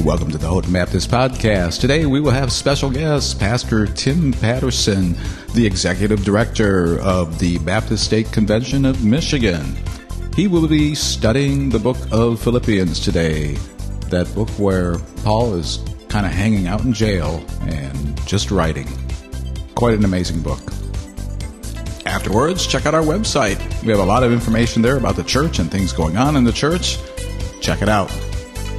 Welcome to the Houghton Baptist Podcast. Today we will have special guest, Pastor Tim Patterson, the Executive Director of the Baptist State Convention of Michigan. He will be studying the book of Philippians today, that book where Paul is kind of hanging out in jail and just writing. Quite an amazing book. Afterwards, check out our website. We have a lot of information there about the church and things going on in the church. Check it out.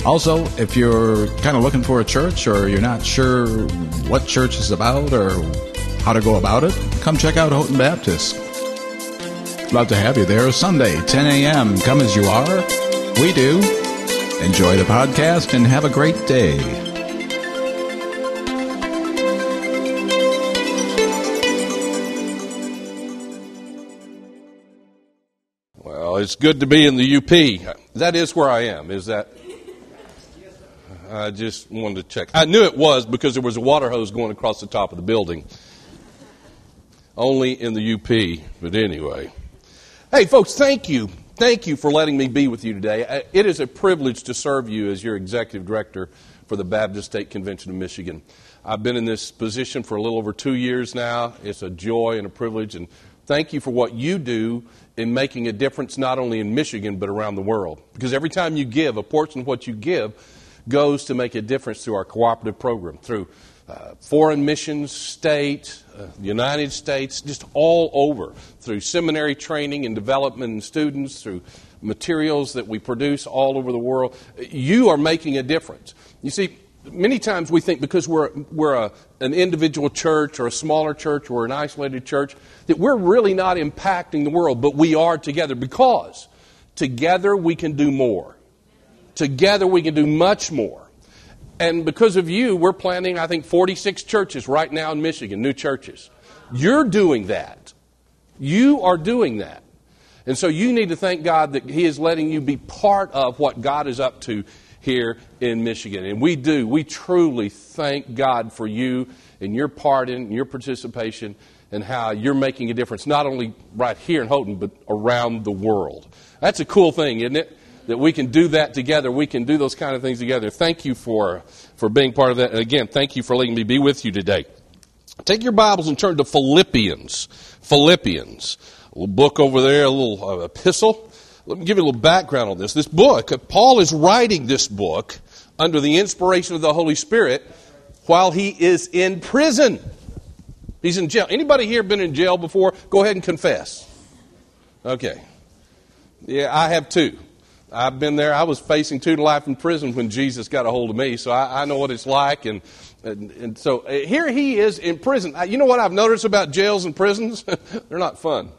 Also, if you're kind of looking for a church or you're not sure what church is about or how to go about it, come check out Houghton Baptist. Love to have you there Sunday, 10 a.m. Come as you are. We do. Enjoy the podcast and have a great day. Well, it's good to be in the UP. That is where I am. Is that? I just wanted to check. I knew it was because there was a water hose going across the top of the building. Only in the UP, but anyway. Hey, folks, thank you. Thank you for letting me be with you today. Uh, It is a privilege to serve you as your executive director for the Baptist State Convention of Michigan. I've been in this position for a little over two years now. It's a joy and a privilege, and thank you for what you do in making a difference not only in Michigan but around the world. Because every time you give, a portion of what you give goes to make a difference through our cooperative program, through uh, foreign missions, state, uh, United States, just all over, through seminary training and development and students, through materials that we produce all over the world. You are making a difference. You see, many times we think because we're, we're a, an individual church or a smaller church or an isolated church that we're really not impacting the world, but we are together because together we can do more. Together we can do much more. And because of you, we're planning, I think, 46 churches right now in Michigan, new churches. You're doing that. You are doing that. And so you need to thank God that He is letting you be part of what God is up to here in Michigan. And we do. We truly thank God for you and your part in your participation and how you're making a difference, not only right here in Houghton, but around the world. That's a cool thing, isn't it? That we can do that together. We can do those kind of things together. Thank you for, for being part of that. And again, thank you for letting me be with you today. Take your Bibles and turn to Philippians. Philippians. A little book over there, a little uh, epistle. Let me give you a little background on this. This book, uh, Paul is writing this book under the inspiration of the Holy Spirit while he is in prison. He's in jail. Anybody here been in jail before? Go ahead and confess. Okay. Yeah, I have too. I've been there. I was facing two to life in prison when Jesus got a hold of me, so I, I know what it's like. And, and, and so uh, here he is in prison. You know what I've noticed about jails and prisons? They're not fun.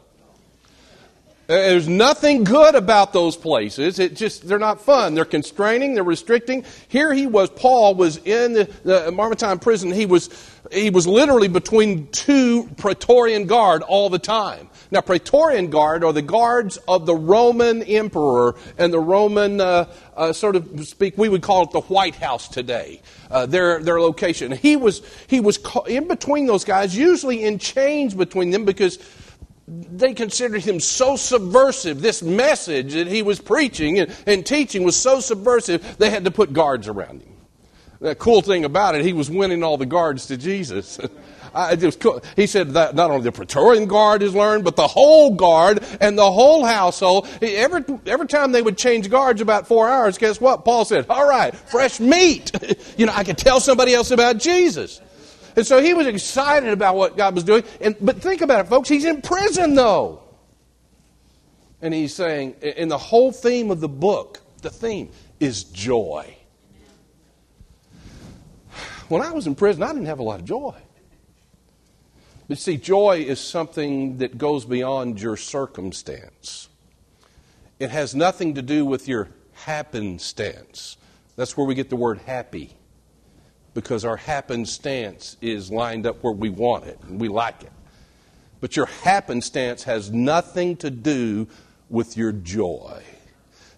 Uh, There's nothing good about those places. It just they're not fun. They're constraining. They're restricting. Here he was. Paul was in the, the prison. He was he was literally between two Praetorian guard all the time. Now, Praetorian guard are the guards of the Roman emperor and the Roman uh, uh, sort of speak. We would call it the White House today. Uh, their their location. He was he was in between those guys, usually in chains between them because they considered him so subversive. This message that he was preaching and, and teaching was so subversive, they had to put guards around him. The cool thing about it, he was winning all the guards to Jesus. I, it was cool. He said that not only the Praetorian Guard is learned, but the whole guard and the whole household. Every, every time they would change guards about four hours, guess what? Paul said, All right, fresh meat. you know, I could tell somebody else about Jesus. And so he was excited about what God was doing. And, but think about it, folks. He's in prison, though. And he's saying, and the whole theme of the book, the theme is joy. When I was in prison, I didn't have a lot of joy. But see, joy is something that goes beyond your circumstance. It has nothing to do with your happenstance. That's where we get the word happy because our happenstance is lined up where we want it and we like it. But your happenstance has nothing to do with your joy.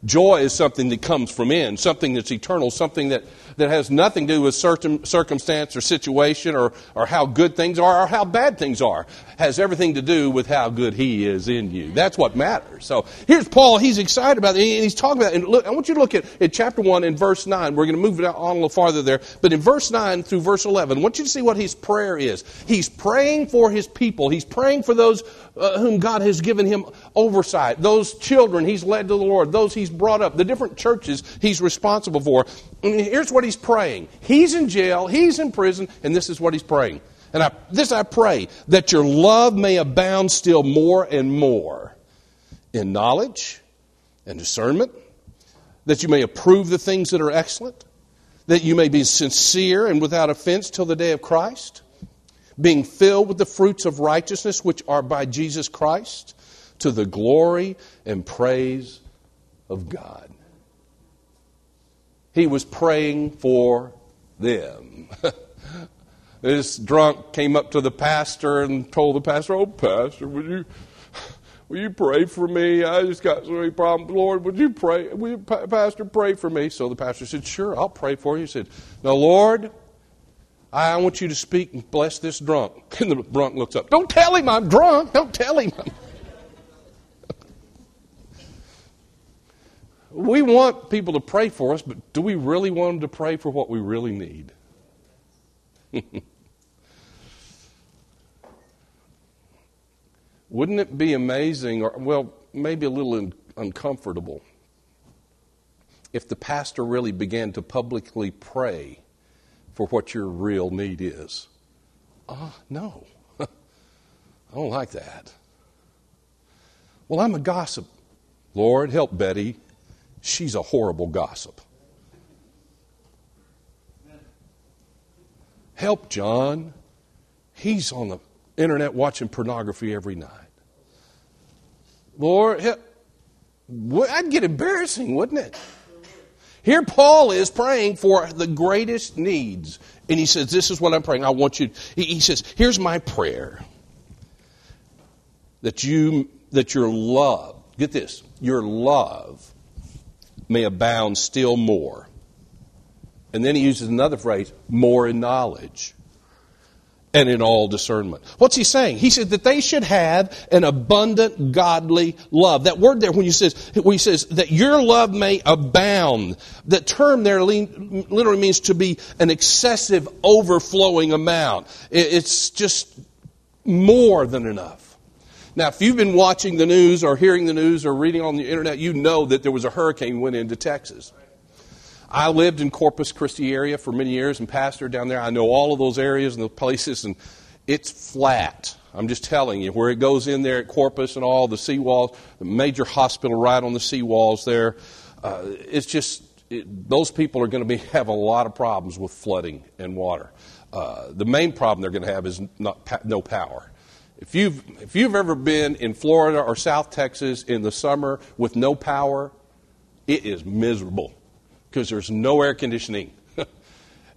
Joy is something that comes from in, something that's eternal, something that, that has nothing to do with certain circumstance or situation or, or how good things are or how bad things are. Has everything to do with how good He is in you. That's what matters. So here's Paul. He's excited about it. And he's talking about it. And look, I want you to look at, at chapter 1 and verse 9. We're going to move it on a little farther there. But in verse 9 through verse 11, I want you to see what his prayer is. He's praying for his people. He's praying for those uh, whom God has given him oversight, those children he's led to the Lord, those he's brought up, the different churches he's responsible for. And here's what he's praying He's in jail, he's in prison, and this is what he's praying. And I, this I pray, that your love may abound still more and more in knowledge and discernment, that you may approve the things that are excellent, that you may be sincere and without offense till the day of Christ being filled with the fruits of righteousness which are by Jesus Christ, to the glory and praise of God. He was praying for them. this drunk came up to the pastor and told the pastor, Oh, pastor, would you. Will you pray for me? I just got so many problems. Lord, would you pray? Will you, Pastor, pray for me? So the pastor said, Sure, I'll pray for you. He said, Now, Lord, I want you to speak and bless this drunk. And the drunk looks up. Don't tell him I'm drunk. Don't tell him. We want people to pray for us, but do we really want them to pray for what we really need? Wouldn't it be amazing, or, well, maybe a little un- uncomfortable, if the pastor really began to publicly pray for what your real need is. Ah, uh, no. I don't like that. Well, I'm a gossip. Lord, help Betty. She's a horrible gossip. Help John. He's on the internet watching pornography every night. Lord, help. I'd get embarrassing, wouldn't it? Here, Paul is praying for the greatest needs. And he says, This is what I'm praying. I want you. He says, Here's my prayer that you, that your love, get this, your love may abound still more. And then he uses another phrase, more in knowledge and in all discernment. What's he saying? He said that they should have an abundant godly love. That word there when he says when he says that your love may abound. That term there literally means to be an excessive overflowing amount. It's just more than enough. Now, if you've been watching the news or hearing the news or reading on the internet, you know that there was a hurricane went into Texas. I lived in Corpus Christi area for many years and pastored down there. I know all of those areas and the places, and it's flat. I'm just telling you, where it goes in there at Corpus and all the seawalls, the major hospital right on the seawalls there, uh, it's just it, those people are going to have a lot of problems with flooding and water. Uh, the main problem they're going to have is not, no power. If you've, if you've ever been in Florida or South Texas in the summer with no power, it is miserable because there's no air conditioning. and,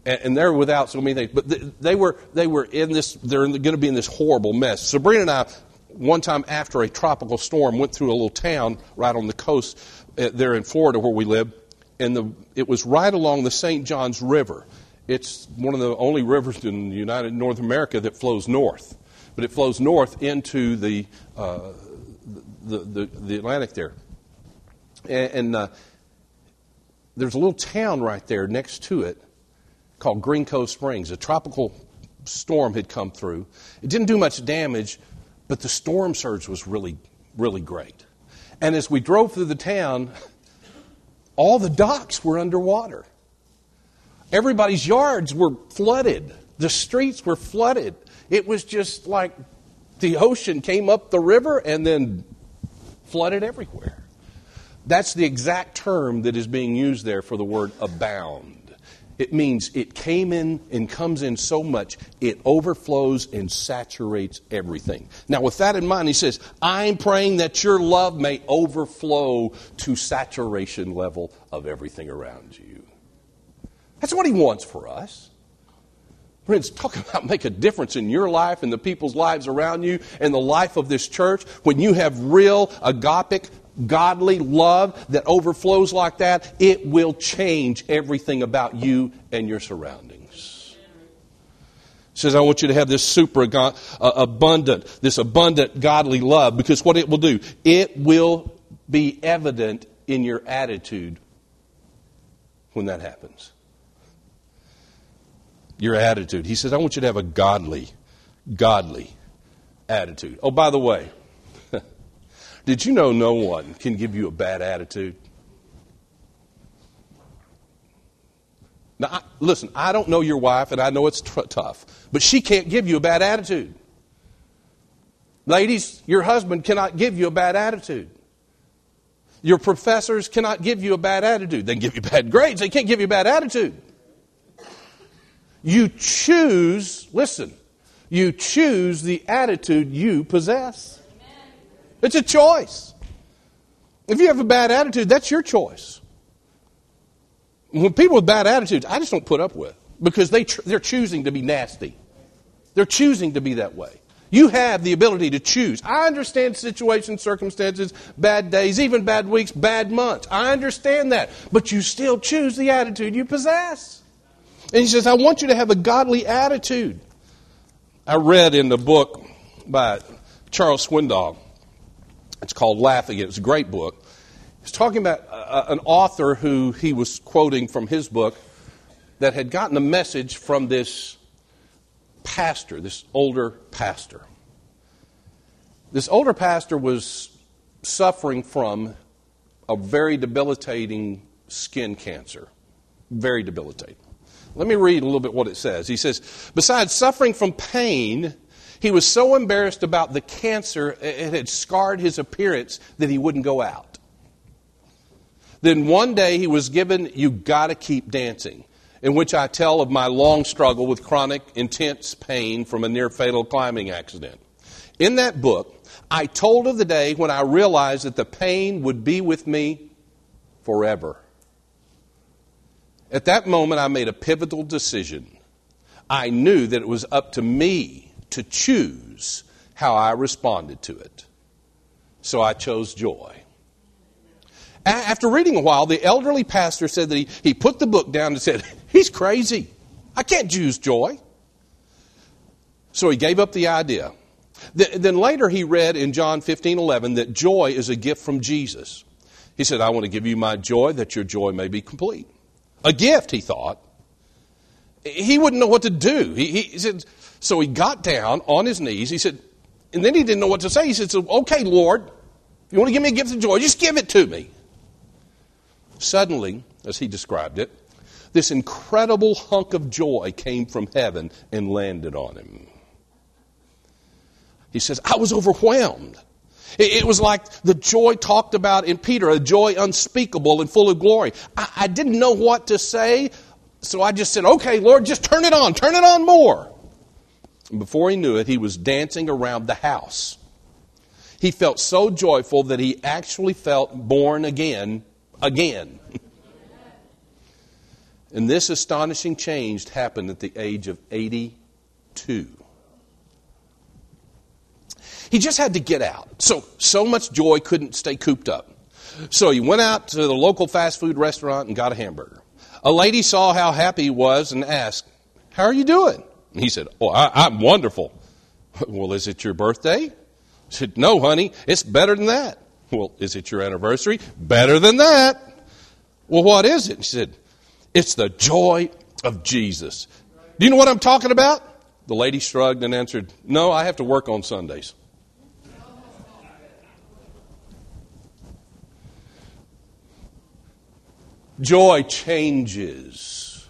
and, they're without so many things. But they, were, they were in this, they're going to be in this horrible mess. Sabrina and I, one time after a tropical storm, went through a little town right on the coast uh, there in Florida where we live. And the, it was right along the St. Johns River. It's one of the only rivers in United North America that flows north. But it flows north into the, uh, the, the, the, Atlantic there. And, and uh, there's a little town right there next to it called Green Cove Springs. A tropical storm had come through. It didn't do much damage, but the storm surge was really, really great. And as we drove through the town, all the docks were underwater. Everybody's yards were flooded. The streets were flooded. It was just like the ocean came up the river and then flooded everywhere. That's the exact term that is being used there for the word abound. It means it came in and comes in so much, it overflows and saturates everything. Now, with that in mind, he says, I'm praying that your love may overflow to saturation level of everything around you. That's what he wants for us. Friends, talk about make a difference in your life and the people's lives around you and the life of this church when you have real agapic godly love that overflows like that, it will change everything about you and your surroundings. It says, I want you to have this super uh, abundant, this abundant godly love because what it will do, it will be evident in your attitude when that happens. Your attitude. He says, I want you to have a godly, godly attitude. Oh, by the way, did you know no one can give you a bad attitude? Now, I, listen, I don't know your wife, and I know it's t- tough, but she can't give you a bad attitude. Ladies, your husband cannot give you a bad attitude. Your professors cannot give you a bad attitude. They can give you bad grades, they can't give you a bad attitude. You choose, listen, you choose the attitude you possess. It's a choice. If you have a bad attitude, that's your choice. When people with bad attitudes, I just don't put up with because they tr- they're choosing to be nasty. They're choosing to be that way. You have the ability to choose. I understand situations, circumstances, bad days, even bad weeks, bad months. I understand that. But you still choose the attitude you possess. And he says, I want you to have a godly attitude. I read in the book by Charles Swindoll it's called Laughing. It's a great book. He's talking about uh, an author who he was quoting from his book that had gotten a message from this pastor, this older pastor. This older pastor was suffering from a very debilitating skin cancer. Very debilitating. Let me read a little bit what it says. He says, Besides suffering from pain, he was so embarrassed about the cancer, it had scarred his appearance that he wouldn't go out. Then one day he was given, You Gotta Keep Dancing, in which I tell of my long struggle with chronic, intense pain from a near fatal climbing accident. In that book, I told of the day when I realized that the pain would be with me forever. At that moment, I made a pivotal decision. I knew that it was up to me to choose how I responded to it. So I chose joy. After reading a while, the elderly pastor said that he, he put the book down and said, He's crazy. I can't choose joy. So he gave up the idea. Then later he read in John 15 11 that joy is a gift from Jesus. He said, I want to give you my joy that your joy may be complete. A gift, he thought. He wouldn't know what to do. He, he said, so he got down on his knees. He said, and then he didn't know what to say. He said, Okay, Lord, if you want to give me a gift of joy, just give it to me. Suddenly, as he described it, this incredible hunk of joy came from heaven and landed on him. He says, I was overwhelmed. It, was like the joy talked about in Peter, a joy unspeakable and full of glory. I, didn't know what to say, so I just said, Okay, Lord, just turn it on, turn it on more. And before he knew it, he was dancing around the house. He felt so joyful that he actually felt born again, again. and this astonishing change happened at the age of 82. He just had to get out. So, so much joy couldn't stay cooped up. So he went out to the local fast food restaurant and got a hamburger. A lady saw how happy he was and asked, How are you doing? And he said, Oh, I, am wonderful. Well, is it your birthday? I said, No, honey, it's better than that. Well, is it your anniversary? Better than that. Well, what is it? She said, It's the joy of Jesus. Do you know what I'm talking about? The lady shrugged and answered, No, I have to work on Sundays. Joy changes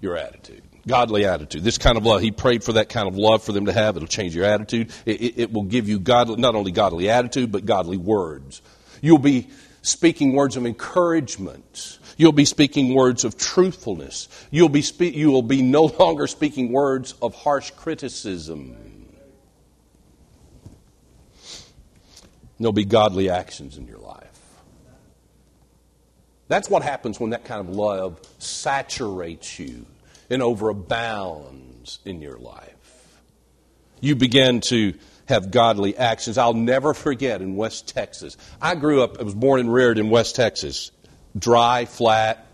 your attitude godly attitude. This kind of love. He prayed for that kind of love for them to have. It'll change your attitude. It, it, it will give you godly, not only godly attitude, but godly words. You'll be speaking words of encouragement. You'll be speaking words of truthfulness. You'll be, spe- you will be no longer speaking words of harsh criticism. There'll be godly actions in your life. That's what happens when that kind of love saturates you and overabounds in your life. You begin to have godly actions. I'll never forget in West Texas. I grew up, I was born and reared in West Texas. Dry, flat,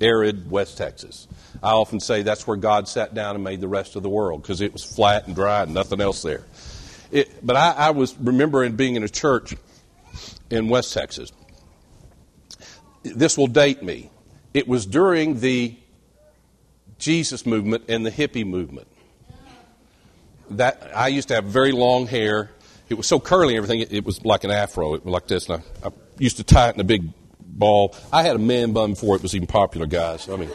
arid West Texas. I often say that's where God sat down and made the rest of the world because it was flat and dry and nothing else there. It, but I, I was remembering being in a church in West Texas. This will date me. It was during the Jesus movement and the hippie movement that I used to have very long hair. It was so curly and everything, it, it was like an afro. It was like this. And I, I, used to tie it in a big ball. I had a man bun before it was even popular, guys. I mean,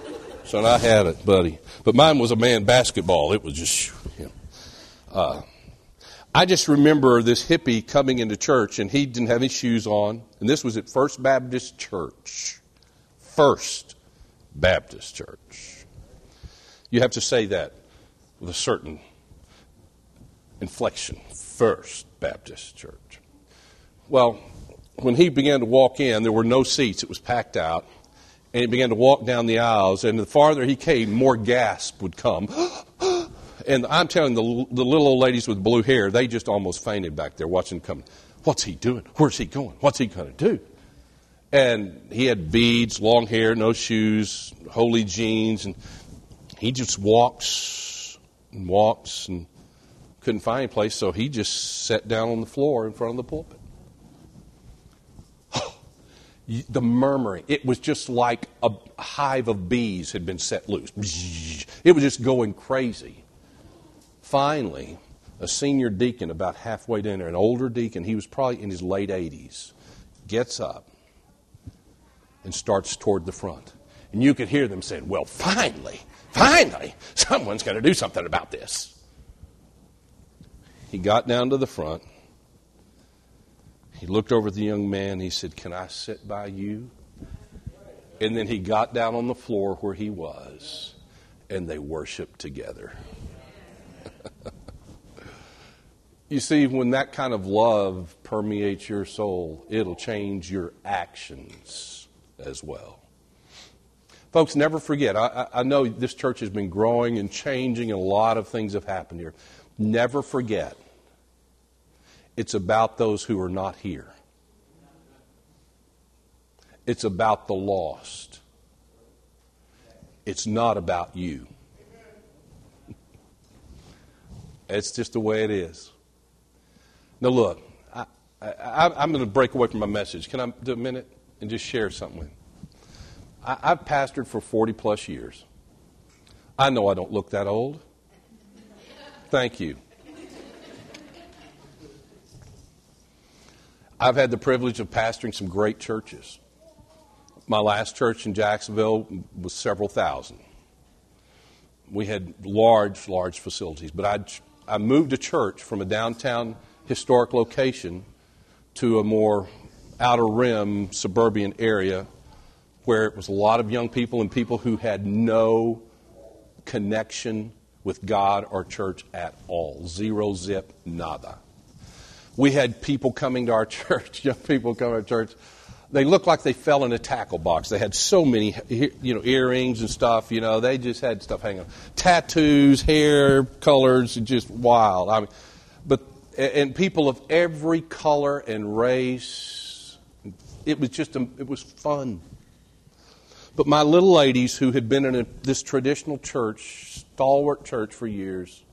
so I had it, buddy. But mine was a man basketball. It was just, you know. Uh, I just remember this hippie coming into church, and he didn't have any shoes on. And this was at First Baptist Church. First Baptist Church. You have to say that with a certain inflection. First Baptist Church. Well, when he began to walk in, there were no seats, it was packed out. And he began to walk down the aisles, and the farther he came, more gasp would come. And I'm telling the, the little old ladies with blue hair, they just almost fainted back there watching him come. What's he doing? Where's he going? What's he going to do? And he had beads, long hair, no shoes, holy jeans, and he just walks and walks and couldn't find any place, so he just sat down on the floor in front of the pulpit. the murmuring, it was just like a hive of bees had been set loose. It was just going crazy. Finally, a senior deacon, about halfway down there, an older deacon, he was probably in his late 80s, gets up and starts toward the front. And you could hear them saying, Well, finally, finally, someone's going to do something about this. He got down to the front. He looked over at the young man. He said, Can I sit by you? And then he got down on the floor where he was, and they worshiped together. You see, when that kind of love permeates your soul, it'll change your actions as well. Folks, never forget, I, I, know this church has been growing and changing, and a lot of things have happened here. Never forget, it's about those who are not here. It's about the lost. It's not about you. It's just the way it is. Now, look, I, am going to break away from my message. Can I do a minute and just share something with you? I, I've pastored for 40 plus years. I know I don't look that old. Thank you. I've had the privilege of pastoring some great churches. My last church in Jacksonville was several thousand. We had large, large facilities. But I, I moved a church from a downtown historic location to a more outer rim suburban area where it was a lot of young people and people who had no connection with God or church at all. Zero zip, nada we had people coming to our church, young people coming to our church. They looked like they fell in a tackle box. They had so many, you know, earrings and stuff. You know, they just had stuff hanging. Tattoos, hair, colors, just wild. I mean, but and people of every color and race. It was just a, it was fun. But my little ladies who had been in a, this traditional church, stalwart church for years,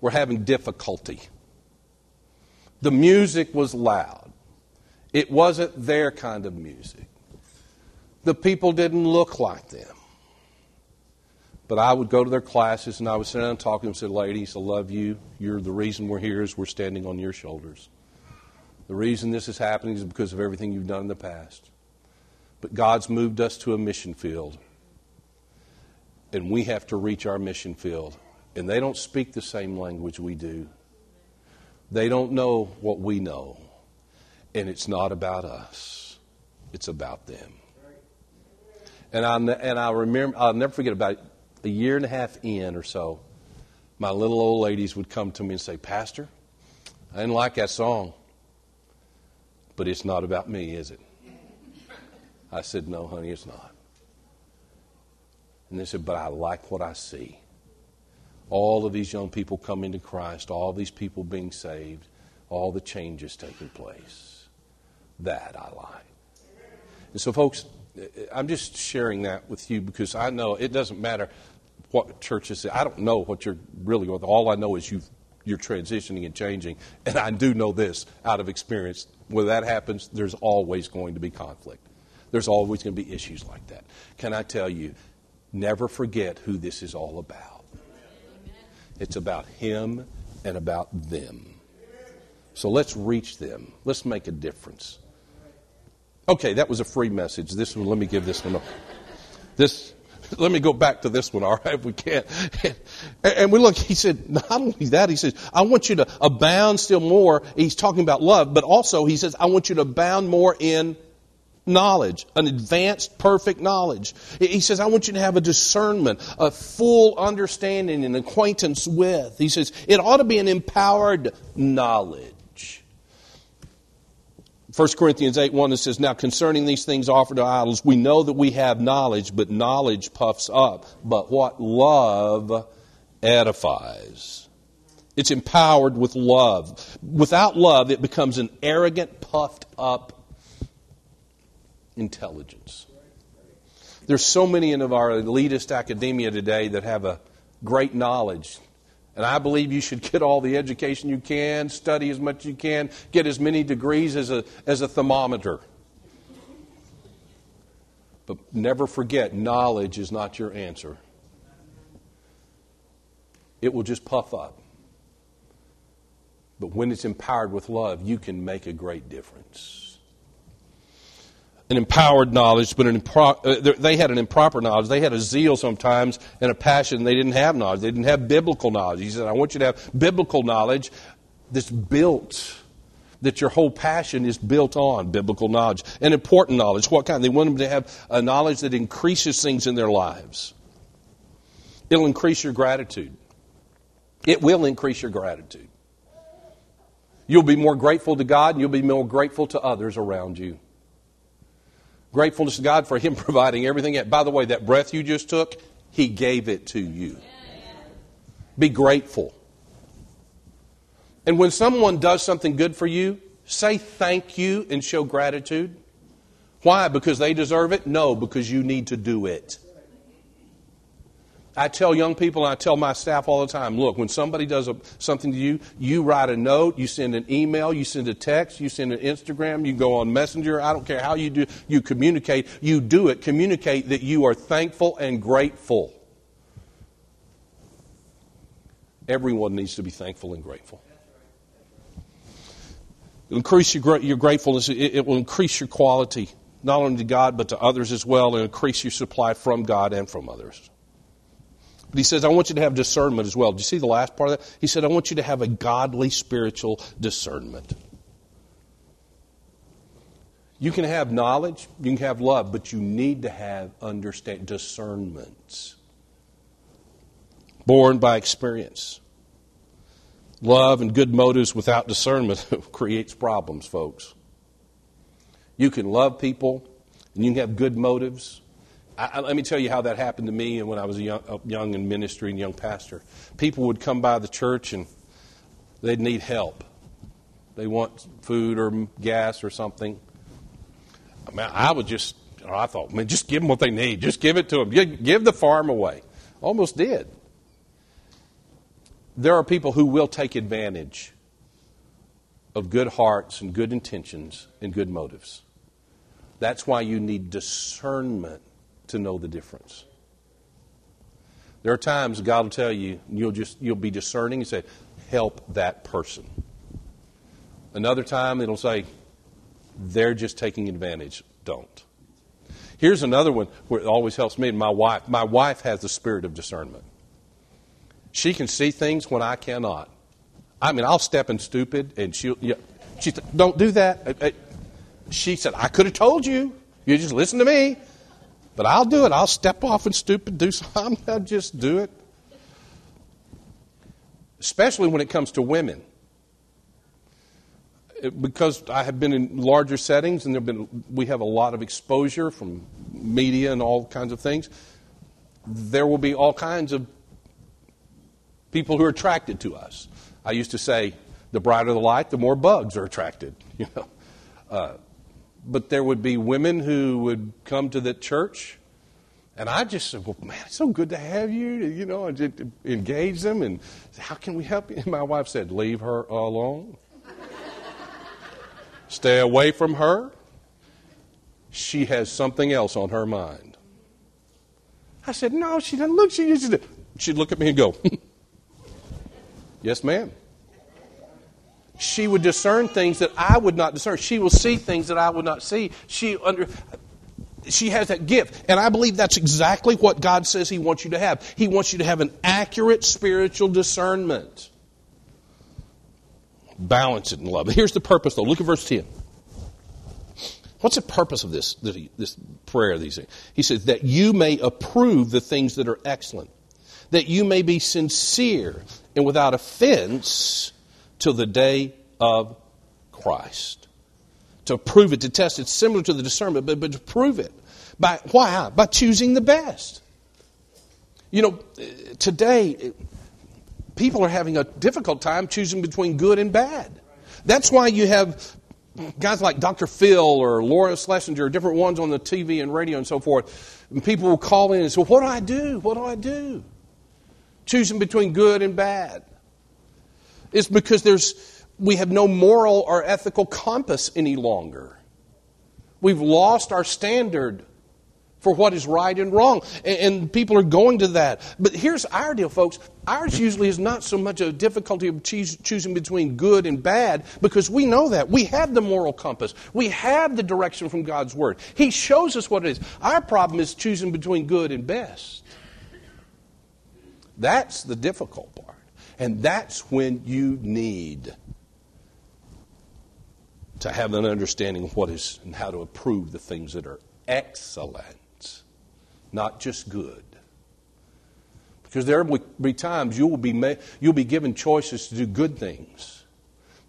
were having difficulty. The music was loud, it wasn't their kind of music. The people didn't look like them. But I would go to their classes and I would sit down and talk to them and say, Ladies, I love you. You're the reason we're here is we're standing on your shoulders. The reason this is happening is because of everything you've done in the past. But God's moved us to a mission field. And we have to reach our mission field and they don't speak the same language we do. They don't know what we know. And it's not about us, it's about them. And I, and I remember, I'll never forget about a year and a half in or so, my little old ladies would come to me and say, Pastor, I didn't like that song, but it's not about me, is it? I said, No, honey, it's not. And they said, But I like what I see. all of these young people coming to Christ, all these people being saved, all the changes taking place. That I like. And so, folks, I'm just sharing that with you because I know it doesn't matter what churches. I don't know what you're really going. All I know is you you're transitioning and changing, and I do know this out of experience. When that happens, there's always going to be conflict. There's always going to be issues like that. Can I tell you? Never forget who this is all about. It's about Him and about them. So let's reach them. Let's make a difference. Okay, that was a free message. This one, let me give this one. up. this, let me go back to this one, all right, if we can. And, and we look, he said, not only that, he says, I want you to abound still more. He's talking about love, but also he says, I want you to abound more in knowledge, an advanced, perfect knowledge. He says, I want you to have a discernment, a full understanding and acquaintance with. He says, it ought to be an empowered knowledge. 1 Corinthians 8 1 it says, Now concerning these things offered to idols, we know that we have knowledge, but knowledge puffs up. But what love edifies. It's empowered with love. Without love, it becomes an arrogant, puffed up intelligence. There's so many in of our elitist academia today that have a great knowledge and I believe you should get all the education you can, study as much as you can, get as many degrees as a, as a thermometer. But never forget, knowledge is not your answer. It will just puff up. But when it's empowered with love, you can make a great difference an empowered knowledge, but an impro- uh, they had an improper knowledge. They had a zeal sometimes and a passion. They didn't have knowledge. They didn't have biblical knowledge. He said, I want you to have biblical knowledge that's built, that your whole passion is built on biblical knowledge. And important knowledge. What kind? They want them to have a knowledge that increases things in their lives. It'll increase your gratitude. It will increase your gratitude. You'll be more grateful to God and you'll be more grateful to others around you. Gratefulness to God for Him providing everything. By the way, that breath you just took, He gave it to you. Be grateful. And when someone does something good for you, say thank you and show gratitude. Why? Because they deserve it? No, because you need to do it. I tell young people, and I tell my staff all the time look, when somebody does a, something to you, you write a note, you send an email, you send a text, you send an Instagram, you go on Messenger. I don't care how you do, you communicate. You do it. Communicate that you are thankful and grateful. Everyone needs to be thankful and grateful. It'll increase your, your gratefulness, it, it will increase your quality, not only to God, but to others as well, and increase your supply from God and from others. But he says, I want you to have discernment as well. Do you see the last part of that? He said, I want you to have a godly spiritual discernment. You can have knowledge, you can have love, but you need to have understand discernment. Born by experience. Love and good motives without discernment creates problems, folks. You can love people and you can have good motives I, let me tell you how that happened to me when I was young, young in ministry and young pastor. People would come by the church and they'd need help. They want food or gas or something. I mean, I would just, I thought, man, just give them what they need. Just give it to them. Give, give the farm away. Almost did. There are people who will take advantage of good hearts and good intentions and good motives. That's why you need discernment to know the difference. There are times God will tell you, you'll just you'll be discerning and say, help that person. Another time it'll say, they're just taking advantage. Don't. Here's another one where it always helps me. My wife, my wife has the spirit of discernment. She can see things when I cannot. I mean, I'll step in stupid, and she'll. Yeah, she said, "Don't do that." She said, "I could have told you. You just listen to me." But I'll do it. I'll step off and stoop and do something. I'll just do it. Especially when it comes to women. It, because I have been in larger settings and there been, we have a lot of exposure from media and all kinds of things, there will be all kinds of people who are attracted to us. I used to say, the brighter the light, the more bugs are attracted. You know, uh, but there would be women who would come to the church, and I just said, "Well, man, it's so good to have you." You know, and just engage them, and how can we help you? And my wife said, "Leave her alone. Stay away from her. She has something else on her mind." I said, "No, she doesn't look. She just she'd look at me and go." Yes, ma'am. She would discern things that I would not discern. She will see things that I would not see. She under she has that gift. And I believe that's exactly what God says He wants you to have. He wants you to have an accurate spiritual discernment. Balance it in love. Here's the purpose, though. Look at verse 10. What's the purpose of this, this prayer? These things? He says, that you may approve the things that are excellent, that you may be sincere and without offense till the day of Christ. To prove it, to test it, similar to the discernment, but, but to prove it. By why? By choosing the best. You know, today people are having a difficult time choosing between good and bad. That's why you have guys like Dr. Phil or Laura Schlessinger, different ones on the TV and radio and so forth. And people will call in and say, What do I do? What do I do? choosing between good and bad. It's because there's, we have no moral or ethical compass any longer. We've lost our standard for what is right and wrong. And, people are going to that. But here's our deal, folks. Ours usually is not so much a difficulty of choos- choosing between good and bad because we know that. We have the moral compass, we have the direction from God's Word. He shows us what it is. Our problem is choosing between good and best. That's the difficult part. And that's when you need to have an understanding of what is and how to approve the things that are excellent, not just good. Because there will be times you will be, ma- you'll be given choices to do good things,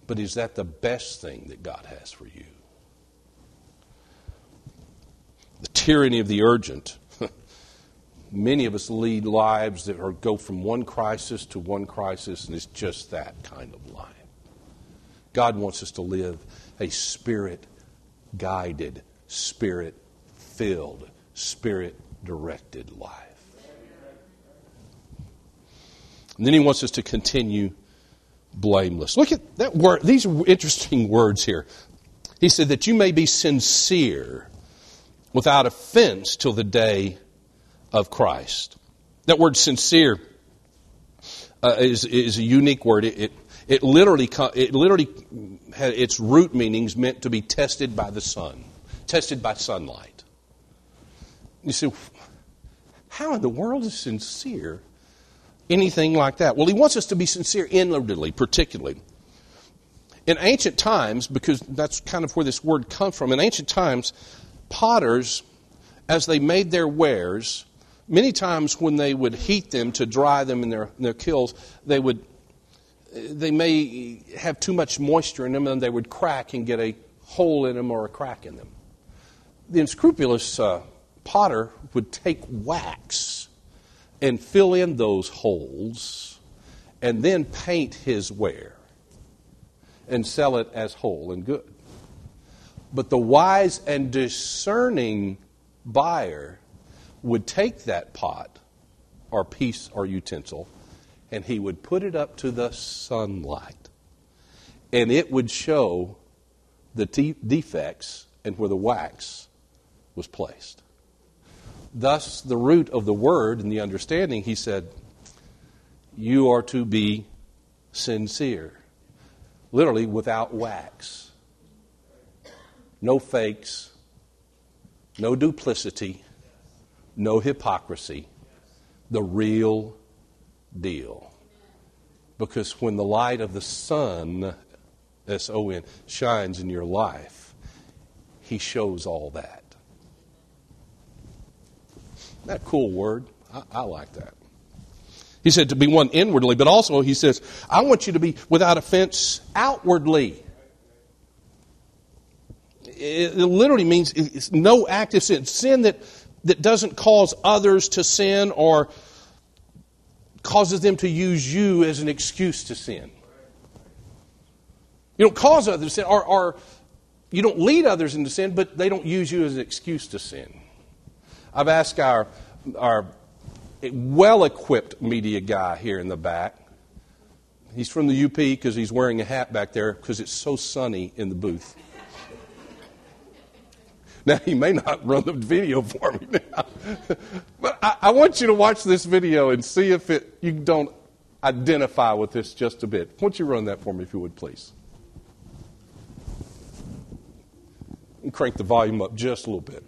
but is that the best thing that God has for you? The tyranny of the urgent many of us lead lives that are, go from one crisis to one crisis, and it's just that kind of life. God wants us to live a spirit guided, spirit filled, spirit directed life. And then he wants us to continue blameless. Look at that word. These are interesting words here. He said that you may be sincere without offense till the day of Christ. That word sincere uh, is, is a unique word. It, it, it literally, it literally had its root meanings meant to be tested by the sun, tested by sunlight. You say, how in the world is sincere anything like that? Well, he wants us to be sincere inwardly, particularly. In ancient times, because that's kind of where this word comes from, in ancient times, potters, as they made their wares, many times when they would heat them to dry them in their, in their kilns, they would they may have too much moisture in them and they would crack and get a hole in them or a crack in them. The unscrupulous uh, potter would take wax and fill in those holes and then paint his ware and sell it as whole and good. But the wise and discerning buyer would take that pot or piece or utensil and he would put it up to the sunlight. And it would show the te- defects and where the wax was placed. Thus, the root of the word and the understanding, he said, you are to be sincere. Literally, without wax. No fakes, no duplicity, no hypocrisy, the real deal. Because when the light of the sun, S O N, shines in your life, He shows all that. That cool word? I, I like that. He said to be one inwardly, but also he says, I want you to be without offense outwardly. It, literally means no active sin. Sin that that doesn't cause others to sin or causes them to use you as an excuse to sin. You don't cause others to sin, or, or you don't lead others into sin, but they don't use you as an excuse to sin. I've asked our, our well equipped media guy here in the back. He's from the UP because he's wearing a hat back there because it's so sunny in the booth. Now, he may not run the video for me now. but I, I, want you to watch this video and see if it, you don't identify with this just a bit. Why don't you run that for me, if you would, please? And crank the volume up just a little bit.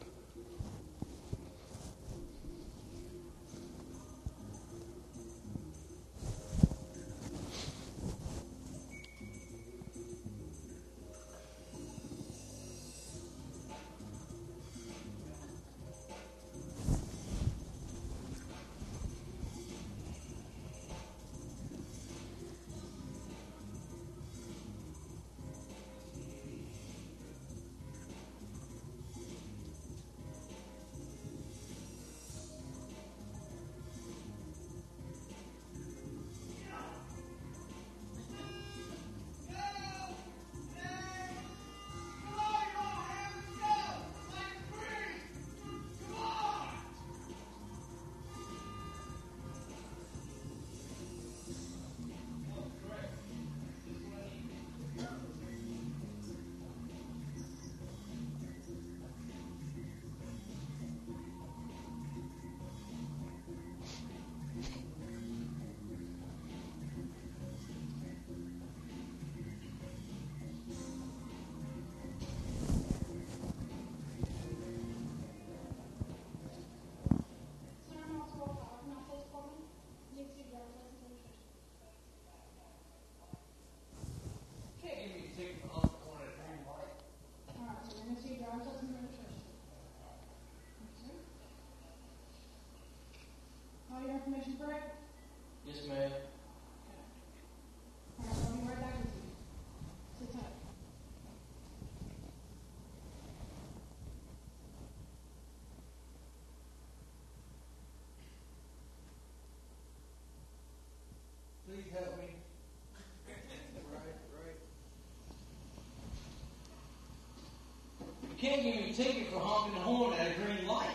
You can't give me a ticket for honking the horn at a green light.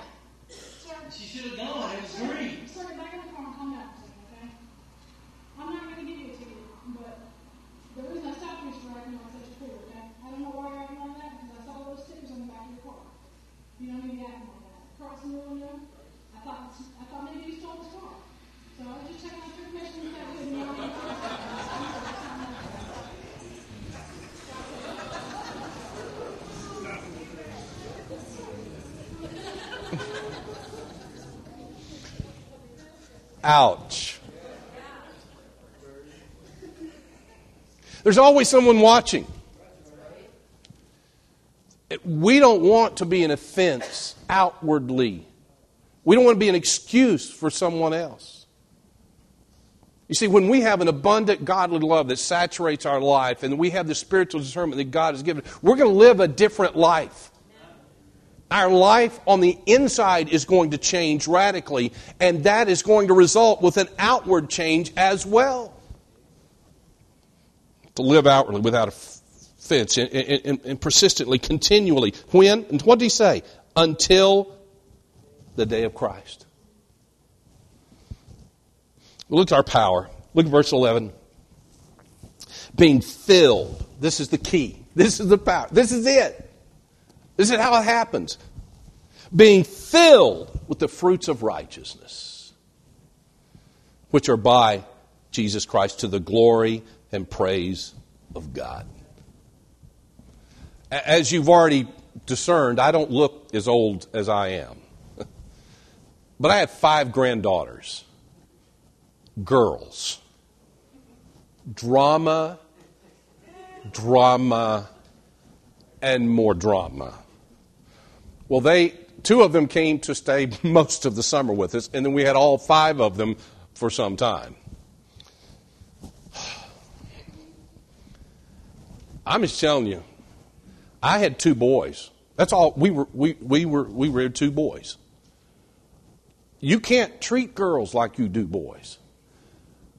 She should have gone. It was sir, green. Sir, back in the car and calm down for a second, okay? I'm not gonna give you a ticket, but the reason I stopped you is for acting like such a fool, okay? I don't know why you're acting like that, because I saw those stickers on the back of your car. You don't need to be acting like that. Crossing the window, I thought, I thought maybe you stole his car. So I was just checking out your information with that good, and you're not Ouch. There's always someone watching. We don't want to be an offense outwardly. We don't want to be an excuse for someone else. You see, when we have an abundant godly love that saturates our life and we have the spiritual discernment that God has given, we're going to live a different life. Our life on the inside is going to change radically, and that is going to result with an outward change as well. To live outwardly without offense and, and, and persistently, continually. When? And what did he say? Until the day of Christ. Look at our power. Look at verse 11. Being filled. This is the key. This is the power. This is it. This is how it happens. Being filled with the fruits of righteousness, which are by Jesus Christ to the glory and praise of God. As you've already discerned, I don't look as old as I am. But I have five granddaughters, girls. Drama, drama, and more drama. Well, they two of them came to stay most of the summer with us, and then we had all five of them for some time. I'm just telling you, I had two boys. That's all we were. We, we were we reared two boys. You can't treat girls like you do boys.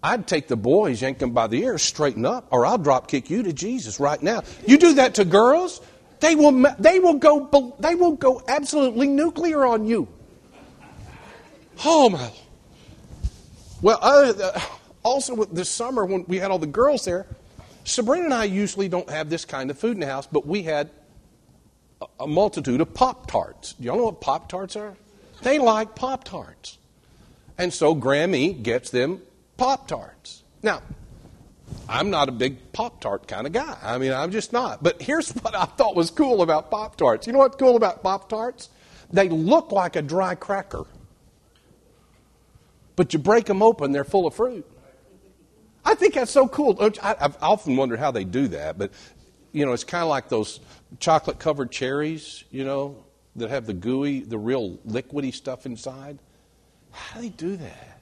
I'd take the boys, yank them by the ear, straighten up, or I'll drop kick you to Jesus right now. You do that to girls, they will, they will go, they will go absolutely nuclear on you. Oh my. Well, also this summer when we had all the girls there, Sabrina and I usually don't have this kind of food in the house, but we had a multitude of Pop Tarts. Do y'all know what Pop Tarts are? They like Pop Tarts. And so Grammy gets them Pop Tarts. Now, I'm not a big Pop Tart kind of guy. I mean, I'm just not. But here's what I thought was cool about Pop Tarts. You know what's cool about Pop Tarts? They look like a dry cracker. But you break them open, they're full of fruit. I think that's so cool. I've often wondered how they do that, but you know, it's kind of like those chocolate covered cherries, you know, that have the gooey, the real liquidy stuff inside. How do they do that?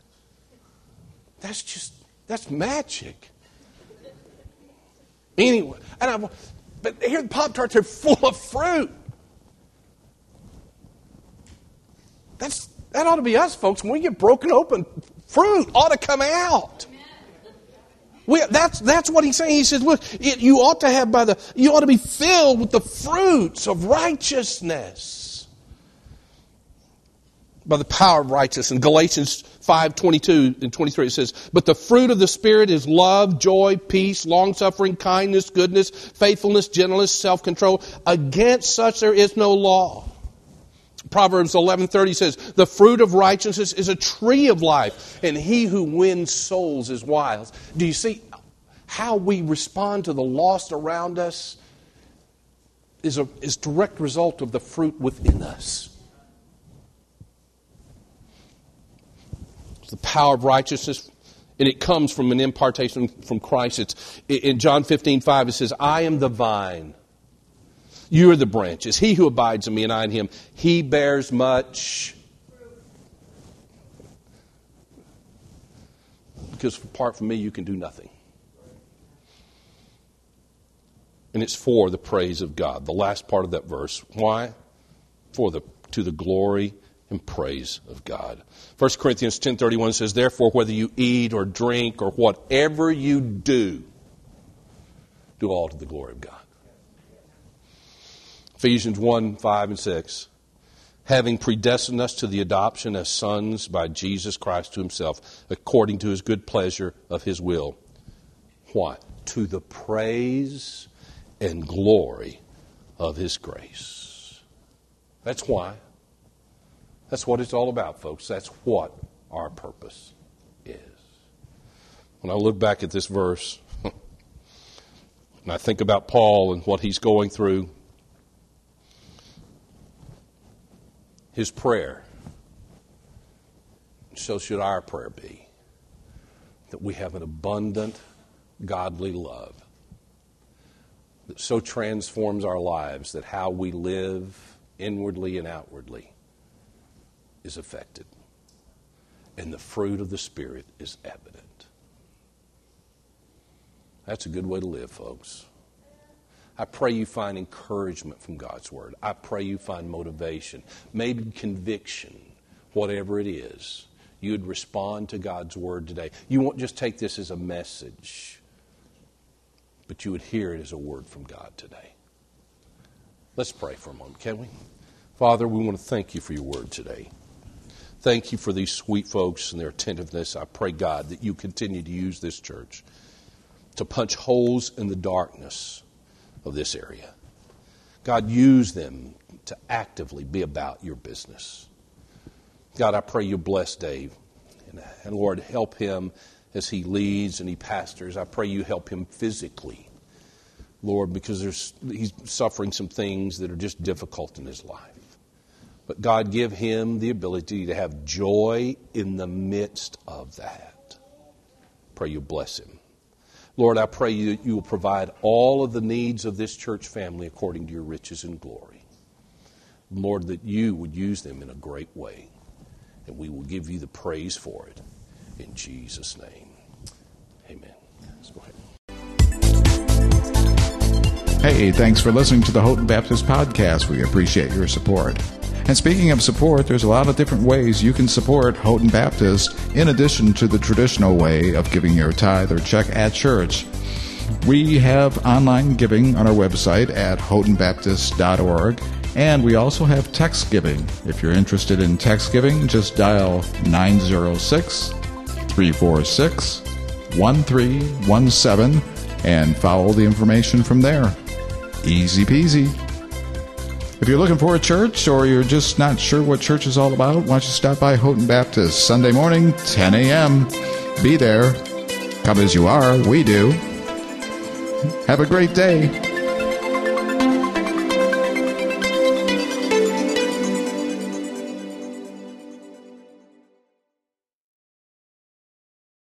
That's just, that's magic. Anyway, and I, but here the Pop Tarts are full of fruit. That's, that ought to be us, folks. When we get broken open, fruit ought to come out. We, that's, that's what he's saying. He says, look, it, you ought to have by the, you ought to be filled with the fruits of righteousness. By the power of righteousness. In Galatians 5, 22 and 23 it says, But the fruit of the Spirit is love, joy, peace, long-suffering, kindness, goodness, faithfulness, gentleness, self-control. Against such there is no law. Proverbs 11:30 says, "The fruit of righteousness is a tree of life, and he who wins souls is wise." Do you see how we respond to the lost around us is a is direct result of the fruit within us. The power of righteousness and it comes from an impartation from Christ. It's in John 15, 5, it says, I am the vine. You are the branches. He who abides in me and I in him, he bears much. Because apart from me, you can do nothing. And it's for the praise of God. The last part of that verse. Why? For the to the glory and praise of God. 1 Corinthians 10:31 says, "Therefore whether you eat or drink or whatever you do, do all to the glory of God." Ephesians 1 5 and 6. Having predestined us to the adoption as sons by Jesus Christ to himself, according to his good pleasure of his will. What? To the praise and glory of his grace. That's why. That's what it's all about, folks. That's what our purpose is. When I look back at this verse, and I think about Paul and what he's going through, his prayer. So should our prayer be that we have an abundant, godly love that so transforms our lives that how we live inwardly and outwardly is affected. And the fruit of the Spirit is evident. That's a good way to live, folks. I pray you find encouragement from God's Word. I pray you find motivation, maybe conviction, whatever it is. You would respond to God's Word today. You won't just take this as a message, but you would hear it as a word from God today. Let's pray for a moment, can we? Father, we want to thank you for your word today. Thank you for these sweet folks and their attentiveness. I pray, God, that you continue to use this church to punch holes in the darkness of this area. God, use them to actively be about your business. God, I pray you bless Dave. And, and Lord, help him as he leads and he pastors. I pray you help him physically. Lord, because he's suffering some things that are just difficult in his life. But God, give him the ability to have joy in the midst of that. Pray you bless him. Lord, I pray you, that you will provide all of the needs of this church family according to your riches and glory. Lord, that you would use them in a great way, and we will give you the praise for it. In Jesus' name, amen. Let's go ahead. Hey, thanks for listening to the Houghton Baptist Podcast. We appreciate your support. And speaking of support, there's a lot of different ways you can support Houghton Baptist in addition to the traditional way of giving your tithe or check at church. We have online giving on our website at houghtonbaptist.org, and we also have text giving. If you're interested in text giving, just dial 906 346 1317 and follow the information from there. Easy peasy. If you're looking for a church or you're just not sure what church is all about, why don't you stop by Houghton Baptist Sunday morning, 10 a.m. Be there. Come as you are, we do. Have a great day.